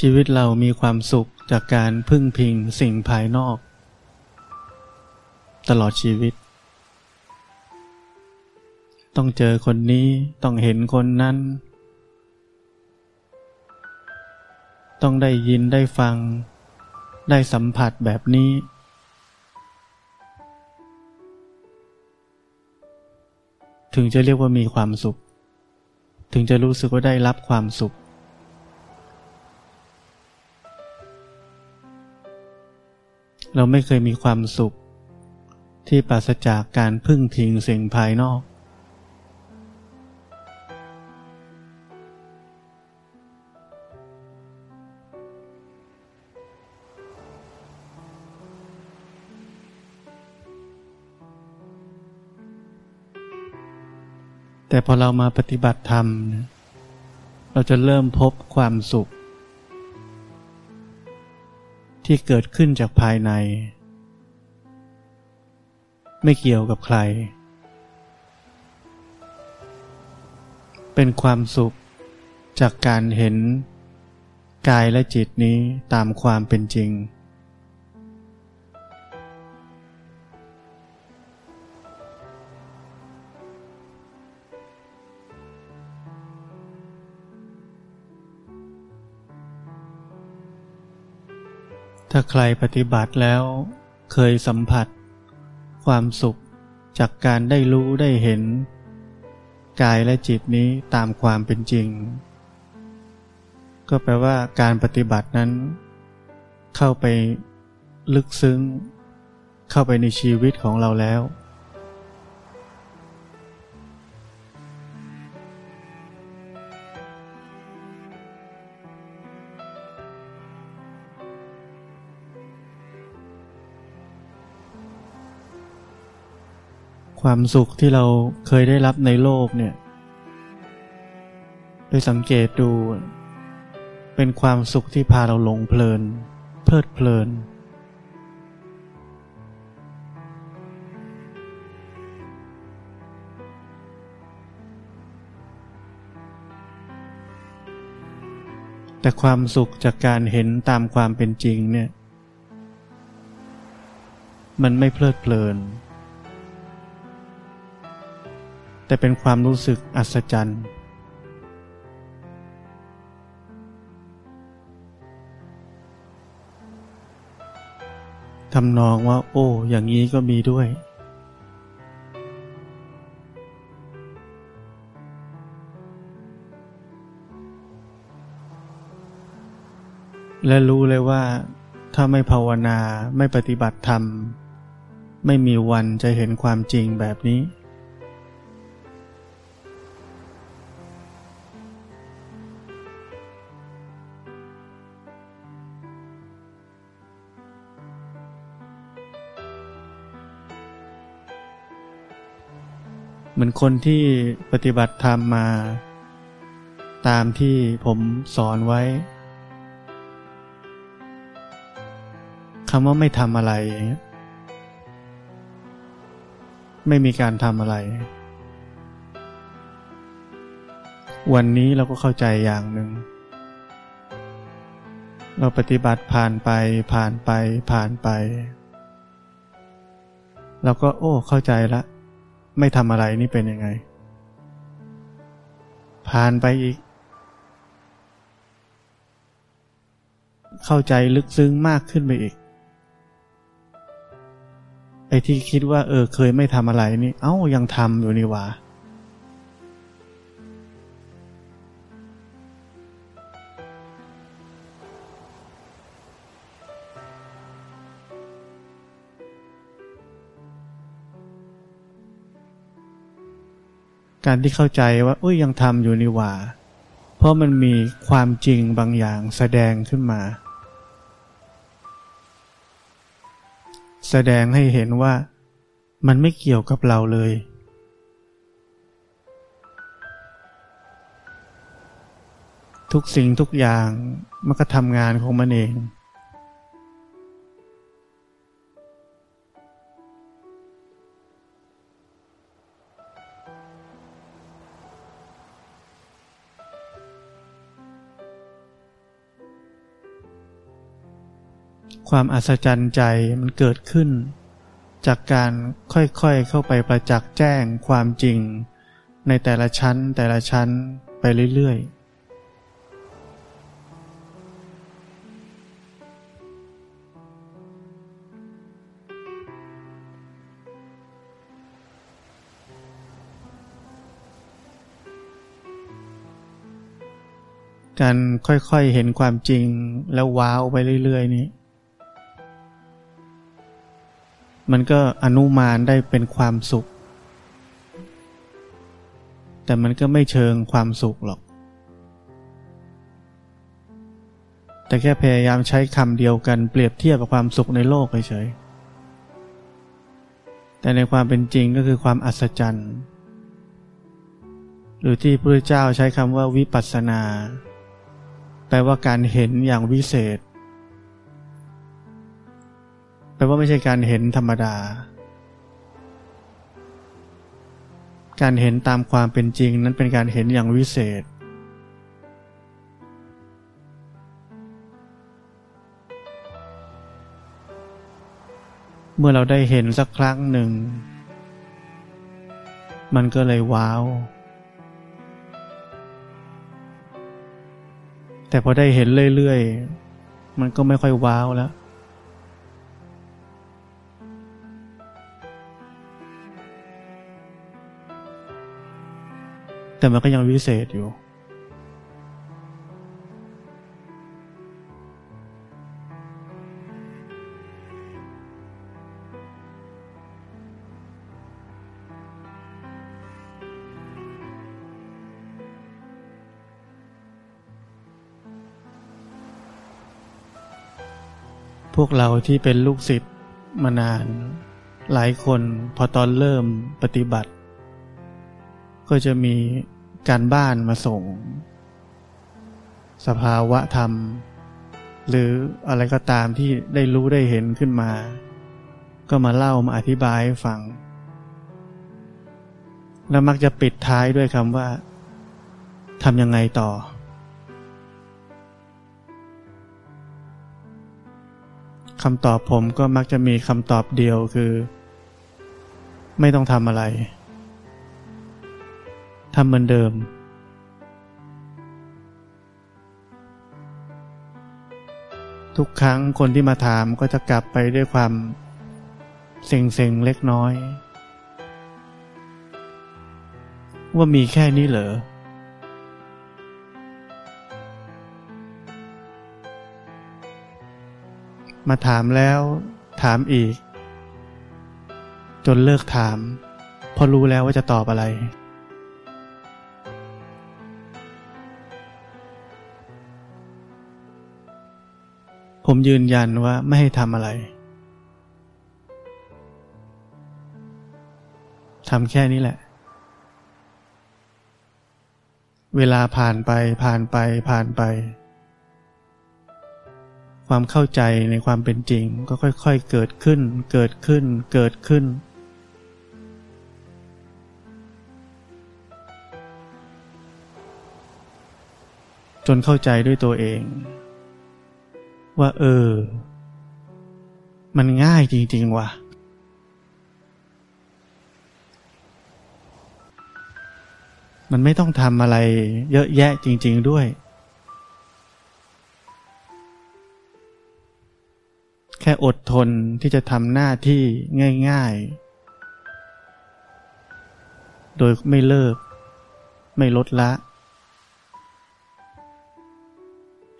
ชีวิตเรามีความสุขจากการพึ่งพิงสิ่งภายนอก ตลอดชีวิต ต้องเจอคนนี้ต้องเห็นคนนั้น ต้องได้ยินได้ฟัง ได้สัมผัสแบบนี้ ถึงจะเรียกว่ามีความสุข ถึงจะรู้สึกว่าได้รับความสุข เราไม่เคยมีความสุข ที่ปราศจากการพึ่งพิงสิ่งภายนอก แต่พอเรามาปฏิบัติธรรม เราจะเริ่มพบความสุข ที่เกิดขึ้นจากภายใน ไม่เกี่ยวกับใคร เป็นความสุขจากการเห็นกายและจิตนี้ตามความเป็นจริง ถ้าใครปฏิบัติแล้วเคยสัมผัส ความสุขจากการได้รู้ได้เห็น กายและจิตนี้ตามความเป็นจริง ก็แปลว่าการปฏิบัตินั้น เข้าไปลึกซึ้ง เข้าไปในชีวิตของเราแล้ว ความสุขที่เราเคยได้รับในโลกเนี่ยไปสังเกตดู เป็นความสุขที่พาเราหลงเพลิน เพลิดเพลิน แต่ความสุขจากการเห็นตามความเป็นจริงเนี่ย มันไม่เพลิดเพลิน แต่เป็นความรู้สึกอัศจรรย์ ทำนองว่า โอ้ อย่างนี้ก็มีด้วย และรู้เลยว่า ถ้าไม่ภาวนาไม่ปฏิบัติธรรม ไม่มีวันจะเห็นความจริงแบบนี้ เหมือนคนที่ปฏิบัติธรรมมา ตามที่ผมสอนไว้คำว่าไม่ทำอะไรไม่มีการทำอะไร วันนี้เราก็เข้าใจอย่างหนึ่ง เราปฏิบัติผ่านไปผ่านไปผ่านไป เราก็โอ้เข้าใจละ ไม่ทำอะไรนี่เป็นยังไง ผ่านไปอีก เข้าใจลึกซึ้งมากขึ้นไปอีก ไอ้ที่คิดว่า เออ เคยไม่ทำอะไรนี่ เอ้ายังทำอยู่นี่หว่า การที่เข้าใจว่าอุ้ยยังทำอยู่นี่หว่า เพราะมันมีความจริงบางอย่างแสดงขึ้นมา แสดงให้เห็นว่ามันไม่เกี่ยวกับเราเลย ทุกสิ่งทุกอย่างมันก็ทำงานของมันเอง ความอัศจรรย์ใจมันเกิดขึ้น จากการค่อยๆเข้าไปประจักษ์แจ้งความจริง ในแต่ละชั้นแต่ละชั้นไปเรื่อยๆการค่อยๆเห็นความจริงแล้วว้าวไปเรื่อย ๆ นี้ มันก็อนุมานได้เป็นความสุข แต่มันก็ไม่เชิงความสุขหรอก แต่แค่พยายามใช้คำเดียวกันเปรียบเทียบกับความสุขในโลกเฉยๆแต่ในความเป็นจริงก็คือความอัศจรรย์หรือที่พระเจ้าใช้คำว่าวิปัสสนา แปลว่าการเห็นอย่างวิเศษ แปลว่าไม่ใช่การเห็นธรรมดา การเห็นตามความเป็นจริงนั้นเป็นการเห็นอย่างวิเศษ เมื่อเราได้เห็นสักครั้งหนึ่ง มันก็เลยว้าว แต่พอได้เห็นเรื่อยๆ มันก็ไม่ค่อยว้าวแล้ว แต่มันก็ยังวิเศษอยู่ พวกเราที่เป็นลูกศิษย์มานาน หลายคนพอตอนเริ่มปฏิบัติ ก็จะมีการบ้านมาส่ง สภาวะธรรม หรืออะไรก็ตามที่ได้รู้ได้เห็นขึ้นมา ก็มาเล่ามาอธิบายให้ฟัง แล้วมักจะปิดท้ายด้วยคำว่าทำยังไงต่อ คำตอบผมก็มักจะมีคำตอบเดียวคือ ไม่ต้องทำอะไร ทำเหมือนเดิม ทุกครั้งคนที่มาถามก็จะกลับไปด้วยความเซ็งๆเล็กน้อย ว่ามีแค่นี้เหรอมาถามแล้วถามอีก จนเลิกถามพราะรู้แล้วว่าจะตอบอะไร ผมยืนยันว่าไม่ให้ทำอะไรทำแค่นี้แหละ เวลาผ่านไปผ่านไปผ่านไป ความเข้าใจในความเป็นจริงก็ค่อยๆเกิดขึ้น เกิดขึ้น เกิดขึ้น จนเข้าใจด้วยตัวเอง ว่า เออ มันง่ายจริง ๆ ว่ะ มันไม่ต้องทำอะไรเยอะแยะจริง ๆ ด้วย แค่อดทนที่จะทำหน้าที่ง่าย ๆ โดยไม่เลิก ไม่ลดละ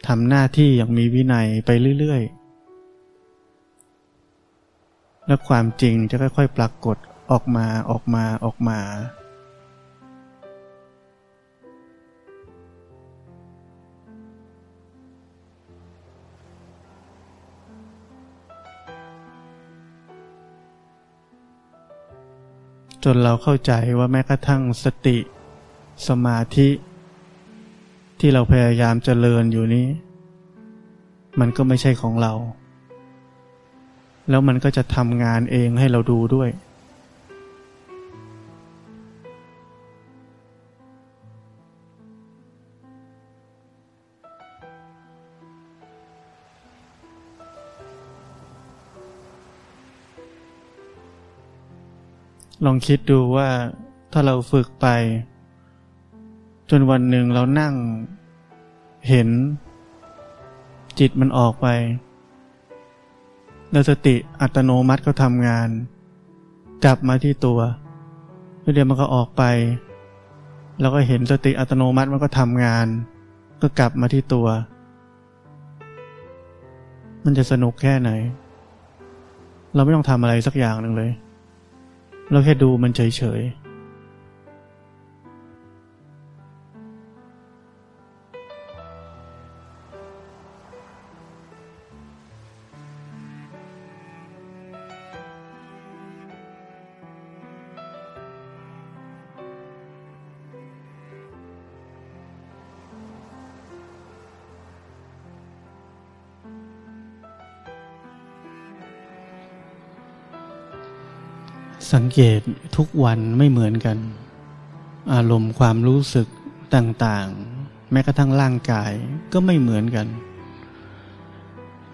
ทำหน้าที่อย่างมีวินัยไปเรื่อยๆ และความจริงจะค่อยๆ ปรากฏออกมาออกมาออกมา จนเราเข้าใจว่าแม้กระทั่งสติ สมาธิ ที่เราพยายามเจริญอยู่นี้ มันก็ไม่ใช่ของเรา แล้วมันก็จะทำงานเองให้เราดูด้วย ลองคิดดูว่าถ้าเราฝึกไป จนวันหนึ่งเรานั่งเห็น จิตมันออกไป แล้วสติอัตโนมัติก็ทำงานกลับมาที่ตัวแล้วเดี๋ยวมันก็ออกไป แล้วก็เห็นสติอัตโนมัติมันก็ทำงาน ก็กลับมาที่ตัว มันจะสนุกแค่ไหน เราไม่ต้องทำอะไรสักอย่างหนึ่งเลย เราแค่ดูมันเฉยๆ สังเกตทุกวันไม่เหมือนกัน อารมณ์ความรู้สึกต่างๆ แม้กระทั่งร่างกายก็ไม่เหมือนกัน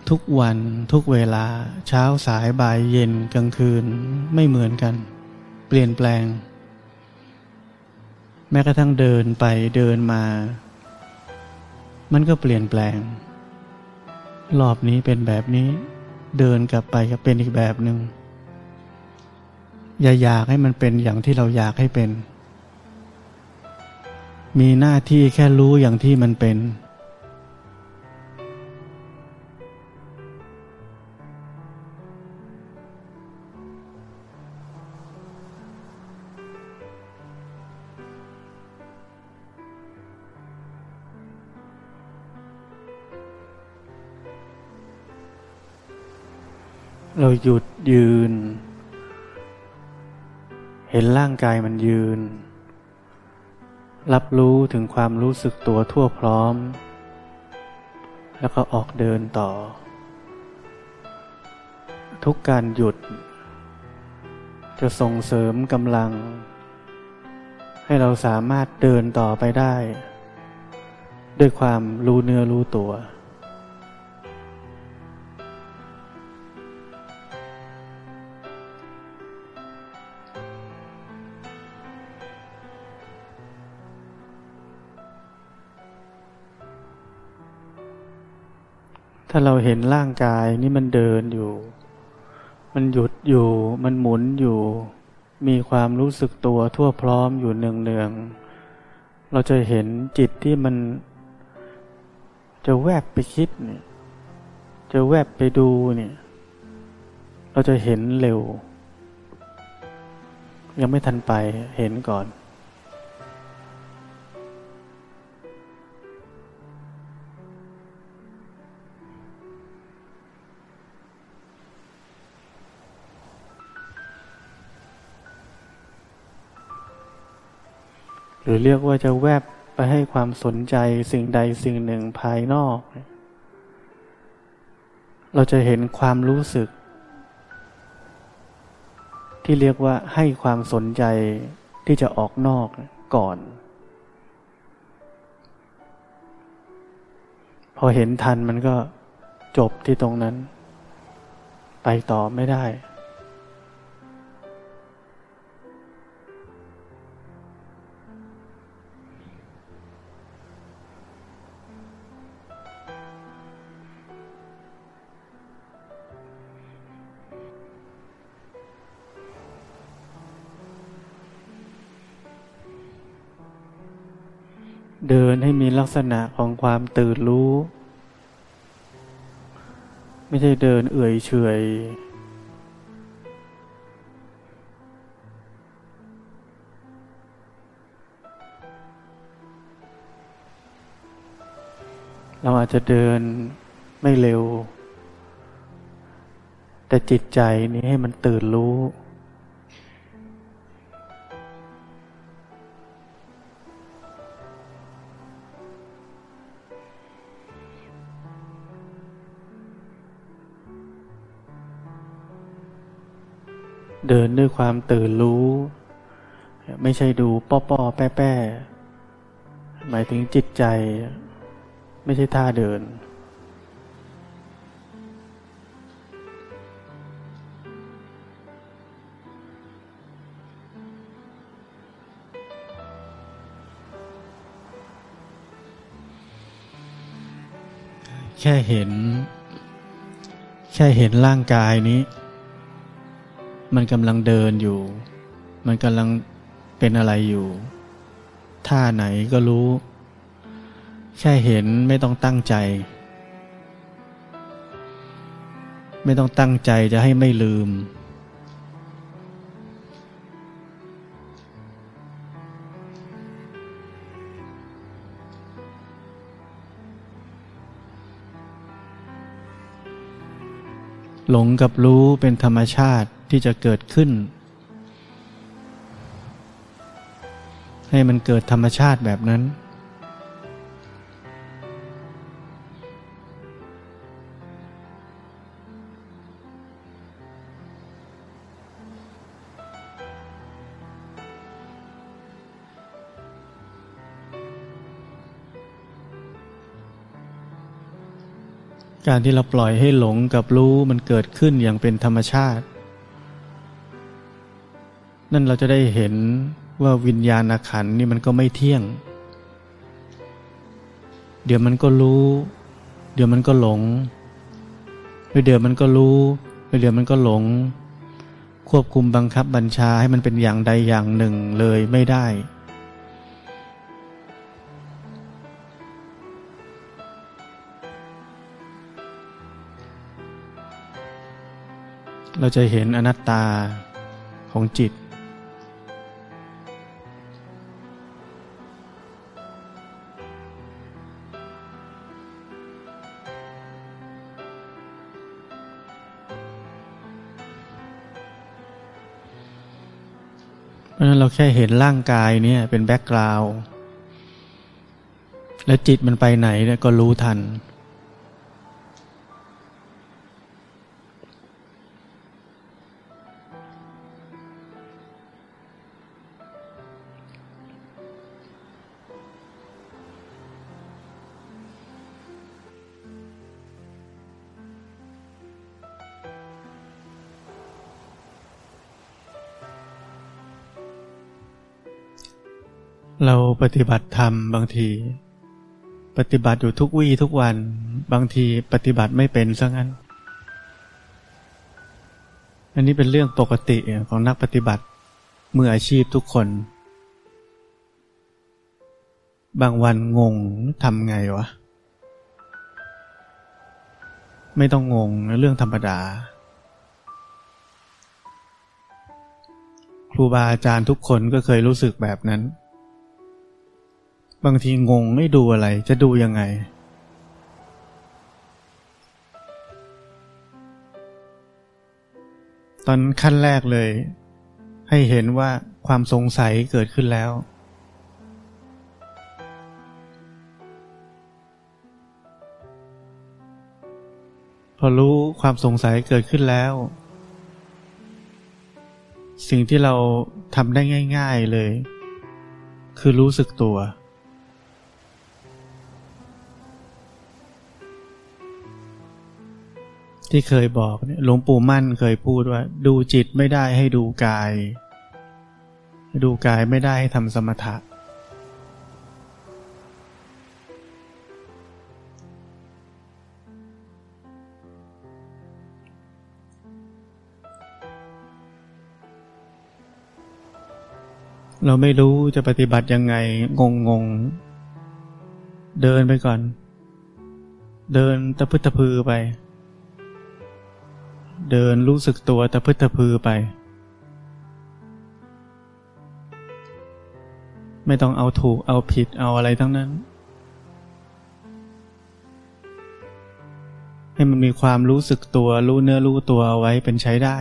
ทุกวันทุกเวลาเช้าสายบ่ายเย็นกลางคืนไม่เหมือนกัน เปลี่ยนแปลง แม้กระทั่งเดินไปเดินมา มันก็เปลี่ยนแปลง รอบนี้เป็นแบบนี้ เดินกลับไปก็เป็นอีกแบบหนึ่ง อย่าอยากให้มันเป็นอย่างที่เราอยากให้เป็น มีหน้าที่แค่รู้อย่างที่มันเป็น เราหยุดยืน เห็นร่างกายมันยืน รับรู้ถึงความรู้สึกตัวทั่วพร้อม แล้วก็ออกเดินต่อ ทุกการหยุด จะส่งเสริมกำลัง ให้เราสามารถเดินต่อไปได้ ด้วยความรู้เนื้อรู้ตัว ถ้าเราเห็นร่างกายนี่มันเดินอยู่ มันหยุดอยู่ มันหมุนอยู่ มีความรู้สึกตัวทั่วพร้อมอยู่เนืองๆเราจะเห็นจิตที่มัน จะแวบไปคิดเนี่ย จะแวบไปดูเนี่ย เราจะเห็นเร็ว ยังไม่ทันไปเห็นก่อน หรือเรียกว่าจะแวบไปให้ความสนใจสิ่งใดสิ่งหนึ่งภายนอก เราจะเห็นความรู้สึก ที่เรียกว่าให้ความสนใจที่จะออกนอกก่อน พอเห็นทันมันก็จบที่ตรงนั้น ไปต่อไม่ได้ เดินให้มีลักษณะของความตื่นรู้ ไม่ใช่เดินเอื่อยเฉยเราอาจจะเดินไม่เร็ว แต่จิตใจนี้ให้มันตื่นรู้ เดินด้วยความตื่นรู้ ไม่ใช่ดูป้อป้อแป้แป้หมายถึงจิตใจ ไม่ใช่ท่าเดิน แค่เห็น แค่เห็นร่างกายนี้ มันกำลังเดินอยู่ มันกำลังเป็นอะไรอยู่ ท่าไหนก็รู้ แค่เห็นไม่ต้องตั้งใจ ไม่ต้องตั้งใจจะให้ไม่ลืม หลงกับรู้เป็นธรรมชาติ ที่จะเกิดขึ้น ให้มันเกิดธรรมชาติแบบนั้น การที่เราปล่อยให้หลงกับรู้มันเกิดขึ้นอย่างเป็นธรรมชาติ นั่นเราจะได้เห็นว่าวิญญาณขันนี่มันก็ไม่เที่ยง เดี๋ยวมันก็รู้ เดี๋ยวมันก็หลงไปเดี๋ยวมันก็รู้ไปเดี๋ยวมันก็หลง ควบคุมบังคับบัญชาให้มันเป็นอย่างใดอย่างหนึ่งเลยไม่ได้ เราจะเห็นอนัตตาของจิต เราะนั้นเราแค่เห็นร่างกายเนี่ยเป็นแบ็กกราวด์แล้วจิตมันไปไหนเนี่ยก็รู้ทัน เราปฏิบัติธรรมบางที ปฏิบัติอยู่ทุกวี่ทุกวัน บางทีปฏิบัติไม่เป็นซะงั้น อันนี้เป็นเรื่องปกติของนักปฏิบัติมืออาชีพทุกคน บางวันงงทำไงวะ ไม่ต้องงงเรื่องธรรมดา ครูบาอาจารย์ทุกคนก็เคยรู้สึกแบบนั้น บางทีงงไม่ดูอะไร จะดูยังไง ตอนขั้นแรกเลย ให้เห็นว่าความสงสัยเกิดขึ้นแล้ว พอรู้ความสงสัยเกิดขึ้นแล้ว สิ่งที่เราทำได้ง่าย ๆเลย คือรู้สึกตัว ที่เคยบอกเนี่ยหลวงปู่มั่นเคยพูดว่า ดูจิตไม่ได้ให้ดูกาย ดูกายไม่ได้ให้ทำสมถะ เราไม่รู้จะปฏิบัติยังไงงงงเดินไปก่อน เดินตะพึตะพือไป เดินรู้สึกตัวตะพึตะพือไป ไม่ต้องเอาถูกเอาผิดเอาอะไรทั้งนั้น ให้มันมีความรู้สึกตัวรู้เนื้อรู้ตัวเอาไว้เป็นใช้ได้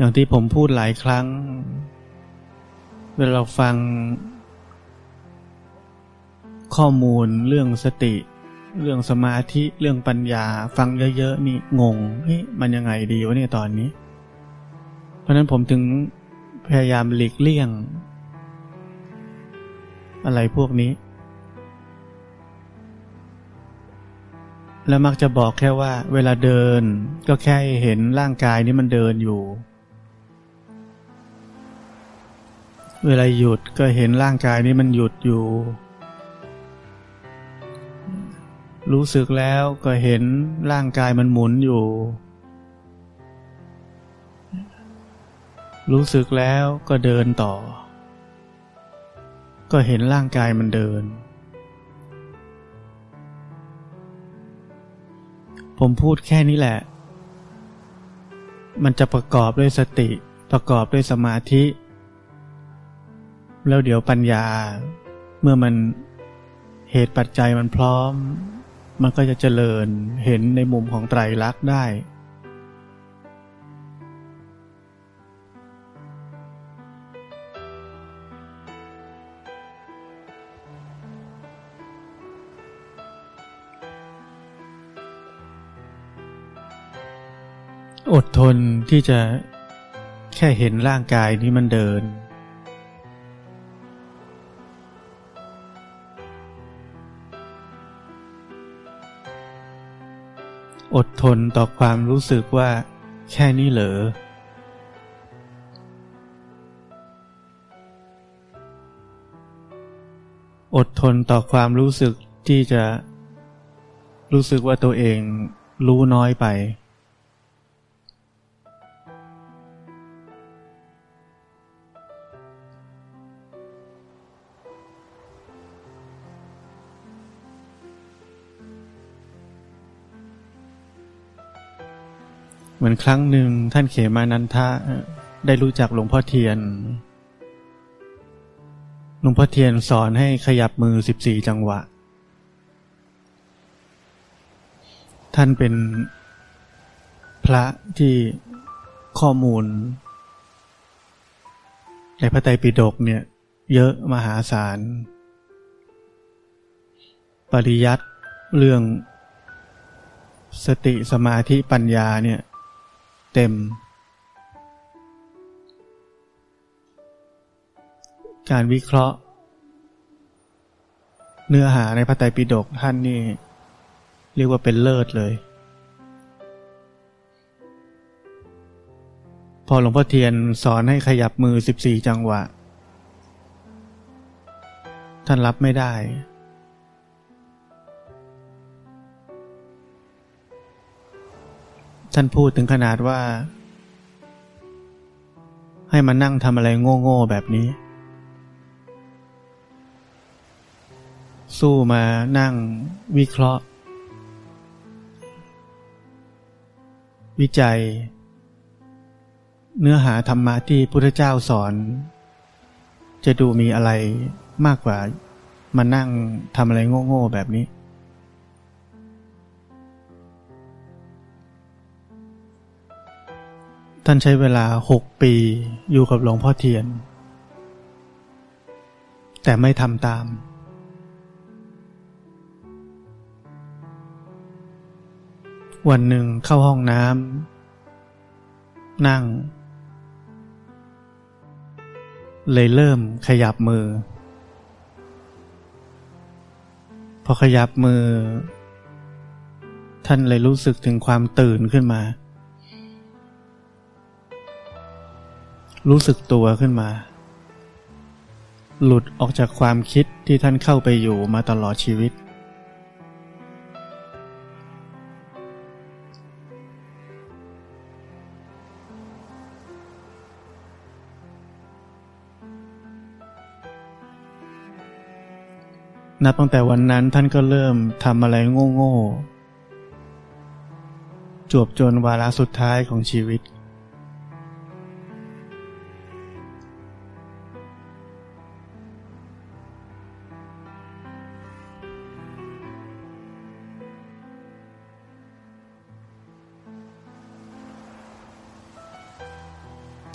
อย่างที่ผมพูดหลายครั้ง เวลาเราฟัง ข้อมูลเรื่องสติ เรื่องสมาธิเรื่องปัญญา ฟังเยอะๆนี่งงเฮ้ยมันยังไงดีวะเนี่ยตอนนี้ เพราะนั้นผมถึงพยายามหลีกเลี่ยง อะไรพวกนี้ แล้วมักจะบอกแค่ว่า เวลาเดินก็แค่เห็นร่างกายนี้มันเดินอยู่ เวลาหยุดก็เห็นร่างกายนี้มันหยุดอยู่ รู้สึกแล้วก็เห็นร่างกายมันหมุนอยู่ รู้สึกแล้วก็เดินต่อ ก็เห็นร่างกายมันเดิน ผมพูดแค่นี้แหละ มันจะประกอบด้วยสติ ประกอบด้วยสมาธิ แล้วเดี๋ยวปัญญา เมื่อมันเหตุปัจจัยมันพร้อม มันก็จะเจริญเห็นในมุมของไตรลักษณ์ได้ อดทนที่จะแค่เห็นร่างกายนี้มันเดิน อดทนต่อความรู้สึกว่าแค่นี้เหรออดทนต่อความรู้สึกที่จะรู้สึกว่าตัวเองรู้น้อยไป เหมือนครั้งหนึ่งท่านเขมานันทะได้รู้จักหลวงพ่อเทียน หลวงพ่อเทียนสอนให้ขยับมือสิบสี่จังหวะ ท่านเป็นพระที่ข้อมูล ในพระไตรปิฎกเนี่ย เยอะมหาศาล ปริยัติเรื่องสติสมาธิปัญญาเนี่ย เต็ม การวิเคราะห์ เนื้อหาในพระไตรปิฎกท่านนี่ เรียกว่าเป็นเลิศเลย พอหลวงพ่อเทียนสอนให้ขยับมือสิบสี่จังหวะ ท่านรับไม่ได้ ท่านพูดถึงขนาดว่า ให้มานั่งทำอะไรโง่ๆแบบนี้ สู้มานั่งวิเคราะห์ วิจัย เนื้อหาธรรมะที่พุทธเจ้าสอน จะดูมีอะไรมากกว่ามานั่งทำอะไรโง่ๆแบบนี้ ท่านใช้เวลาหกปีอยู่กับหลวงพ่อเทียน แต่ไม่ทำตาม วันหนึ่งเข้าห้องน้ำนั่ง เลยเริ่มขยับมือ พอขยับมือ ท่านเลยรู้สึกถึงความตื่นขึ้นมา รู้สึกตัวขึ้นมา หลุดออกจากความคิดที่ท่านเข้าไปอยู่มาตลอดชีวิต นับตั้งแต่วันนั้นท่านก็เริ่มทำอะไรโง่ ๆ จวบจนวาระสุดท้ายของชีวิต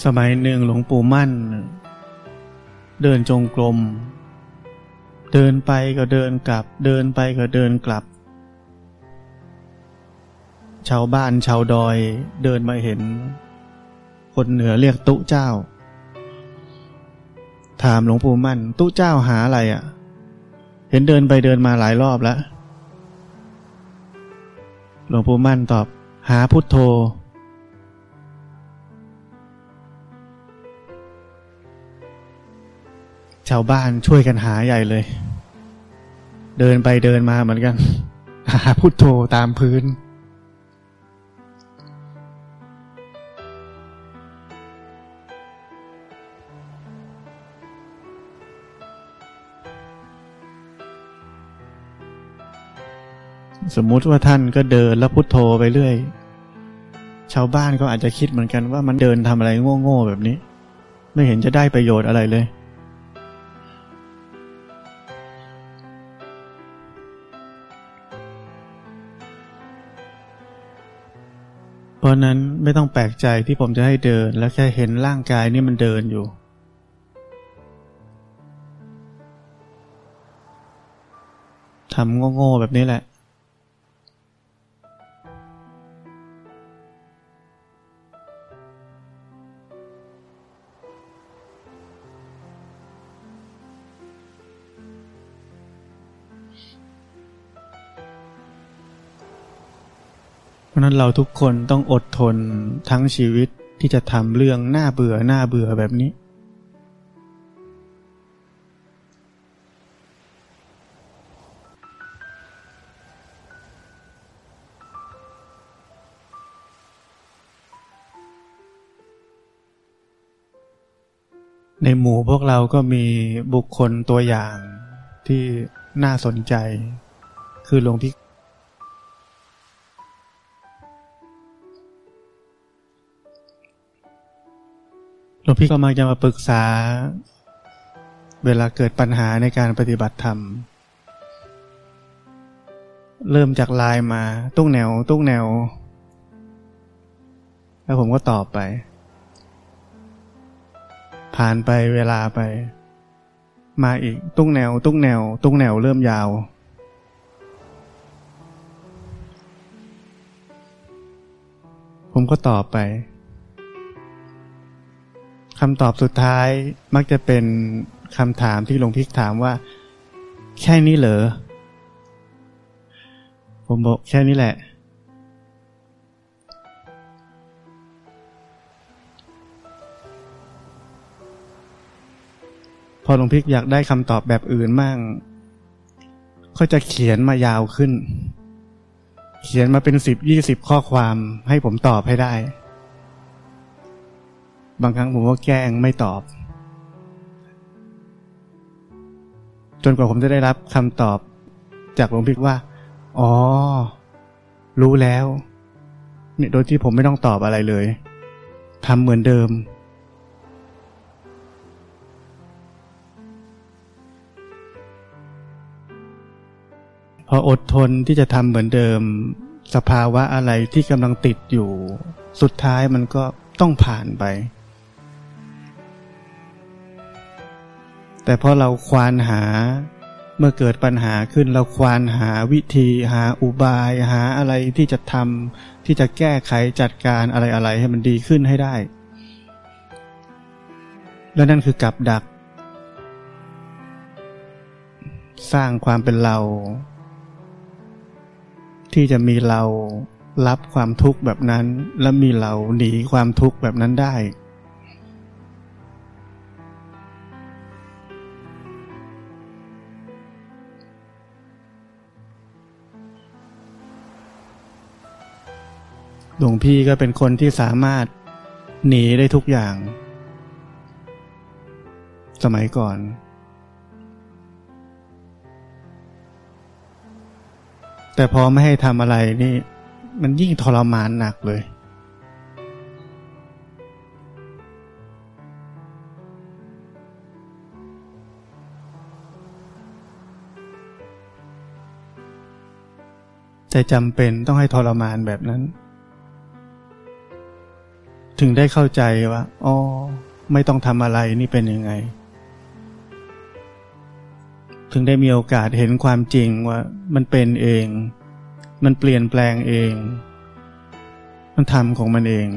สมัยหนึ่งหลวงปู่มั่น เดินจงกรมเดินไปก็เดินกลับ เดินไปก็เดินกลับ ชาวบ้านชาวดอยเดินมาเห็น คนเหนือเรียกตุเจ้า ถามหลวงปู่มั่น ตุเจ้าหาอะไรอะ่ะ เห็นเดินไปเดินมาหลายรอบแล้ว หลวงปู่มั่นตอบ หาพุทโธ ชาวบ้านช่วยกันหาใหญ่เลย เดินไปเดินมาเหมือนกัน หาพุทโธตามพื้น สมมุติว่าท่านก็เดินแล้วพุทโธไปเรื่อย ชาวบ้านก็อาจจะคิดเหมือนกันว่ามันเดินทำอะไรโง่ๆแบบนี้ ไม่เห็นจะได้ประโยชน์อะไรเลย ราะนั้นไม่ต้องแปลกใจที่ผมจะให้เดิน แล้วแค่เห็นร่างกายนี่มันเดินอยู่ ทำโง่ๆแบบนี้แหละ นั้นเราทุกคนต้องอดทนทั้งชีวิตที่จะทำเรื่องน่าเบื่อน่าเบื่อแบบนี้ ในหมู่พวกเราก็มีบุคคลตัวอย่างที่น่าสนใจ คือหลวงพี่ หลวงพี่ก็มักจะมาปรึกษา เวลาเกิดปัญหาในการปฏิบัติธรรม เริ่มจากลน์มา ตุ้งแนว ตุ้งแนว แล้วผมก็ตอบไป ผ่านไปเวลาไป มาอีก ตุ้งแนว ตุ้งแนว ตุ้งแนวเริ่มยาว ผมก็ตอบไป คำตอบสุดท้ายมักจะเป็นคำถามที่หลวงพิกถามว่า แค่นี้เหรอ ผมบอกแค่นี้แหละ พอหลวงพิกอยากได้คำตอบแบบอื่นมั่งก็จะเขียนมายาวขึ้น เขียนมาเป็นสิบยี่สิบข้อความให้ผมตอบให้ได้ บางครั้งผมก็แกล้งไม่ตอบ จนกว่าผมจะได้รับคำตอบจากหลวงพิกว่า อ๋อ รู้แล้วเนี่ยโดยที่ผมไม่ต้องตอบอะไรเลยทำเหมือนเดิม พออดทนที่จะทำเหมือนเดิม สภาวะอะไรที่กำลังติดอยู่ สุดท้ายมันก็ต้องผ่านไป แต่พอเราควานหาเมื่อเกิดปัญหาขึ้นเราควานหาวิธีหาอุบาย หาอะไรที่จะทำที่จะแก้ไขจัดการอะไรอะไรให้มันดีขึ้นให้ได้ และนั่นคือกับดัก สร้างความเป็นเรา ที่จะมีเรารับความทุกข์แบบนั้น และมีเราหนีความทุกข์แบบนั้นได้ หลวงพี่ก็เป็นคนที่สามารถหนีได้ทุกอย่าง สมัยก่อน แต่พอไม่ให้ทำอะไรนี่ มันยิ่งทรมานหนักเลย แต่จำเป็นต้องให้ทรมานแบบนั้น ถึงได้เข้าใจว่าอ๋อไม่ต้องทำอะไรนี่เป็นยังไง ถึงได้มีโอกาสเห็นความจริงว่ามันเป็นเอง มันเปลี่ยนแปลงเอง มันทำของมันเอง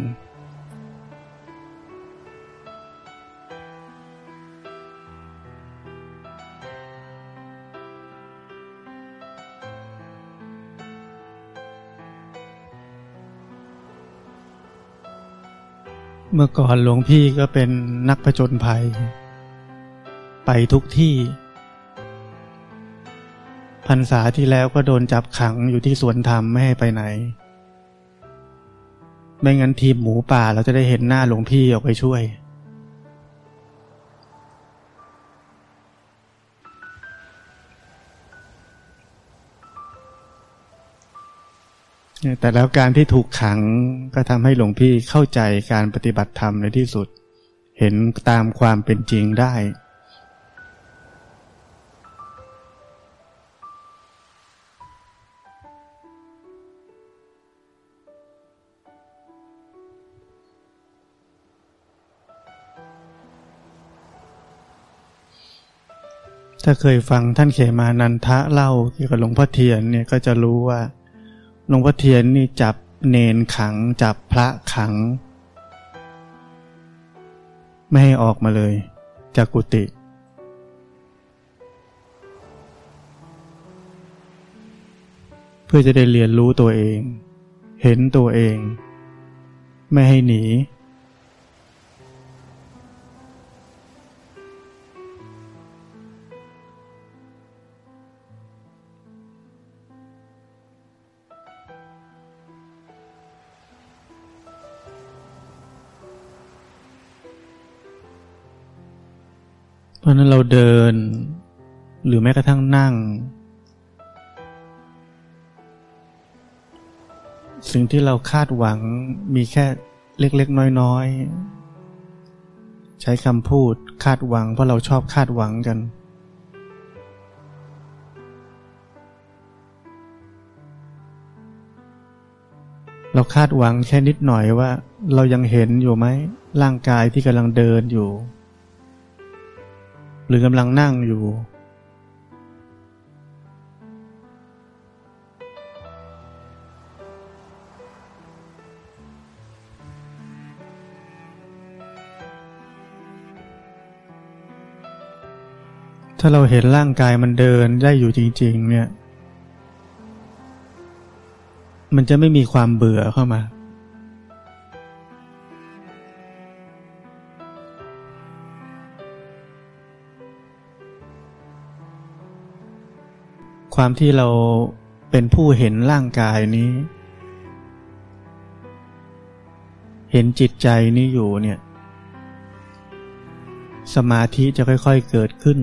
มื่อก่อนหลวงพี่ก็เป็นนักผจญภัย ไปทุกที่พรรษาที่แล้วก็โดนจับขังอยู่ที่สวนธรรมไม่ให้ไปไหน ไม่งั้นทีมหมูป่าเราจะได้เห็นหน้าหลวงพี่ออกไปช่วย แต่แล้วการที่ถูกขังก็ทำให้หลวงพี่เข้าใจการปฏิบัติธรรมในที่สุด เห็นตามความเป็นจริงได้ถ้าเคยฟังท่านเขมานันทะเล่าเกี่ยวกับหลวงพ่อเทียนเนี่ยก็จะรู้ว่า หลวงพ่อเทียนนี่จับเนนขังจับพระขัง ไม่ให้ออกมาเลยจากกุฏิเพื่อจะได้เรียนรู้ตัวเอง เห็นตัวเอง ไม่ให้หนี ราะนั้นเราเดิน หรือแม้กระทั่งนั่ง สิ่งที่เราคาดหวังมีแค่เล็ก ๆ น้อย ๆ ใช้คำพูดคาดหวัง เพราะเราชอบคาดหวังกัน เราคาดหวังแค่นิดหน่อยว่า เรายังเห็นอยู่ไหมร่างกายที่กำลังเดินอยู่ หรือกำลังนั่งอยู่ ถ้าเราเห็นร่างกายมันเดินได้อยู่จริง ๆ เนี่ย มันจะไม่มีความเบื่อเข้ามา ความที่เราเป็นผู้เห็นร่างกายนี้ เห็นจิตใจนี้อยู่เนี่ย สมาธิจะค่อยๆเกิดขึ้น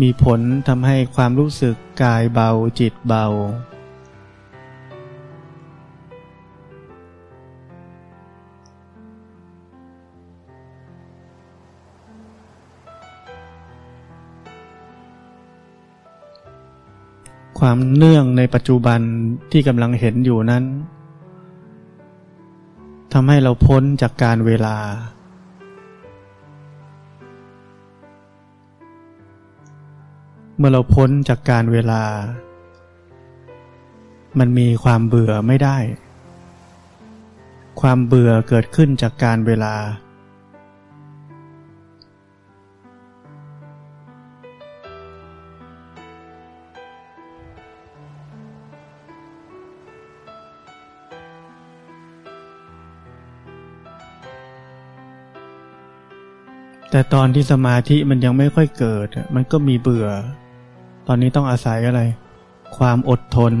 มีผลทำให้ความรู้สึกกายเบาจิตเบา ความเนื่องในปัจจุบันที่กำลังเห็นอยู่นั้นทำให้เราพ้นจากการเวลา เมื่อเราพ้นจากการเวลา มันมีความเบื่อไม่ได้ ความเบื่อเกิดขึ้นจากการเวลา แต่ตอนที่สมาธิมันยังไม่ค่อยเกิด มันก็มีเบื่อ ตอนนี้ต้องอาศัยอะไร ความอดทน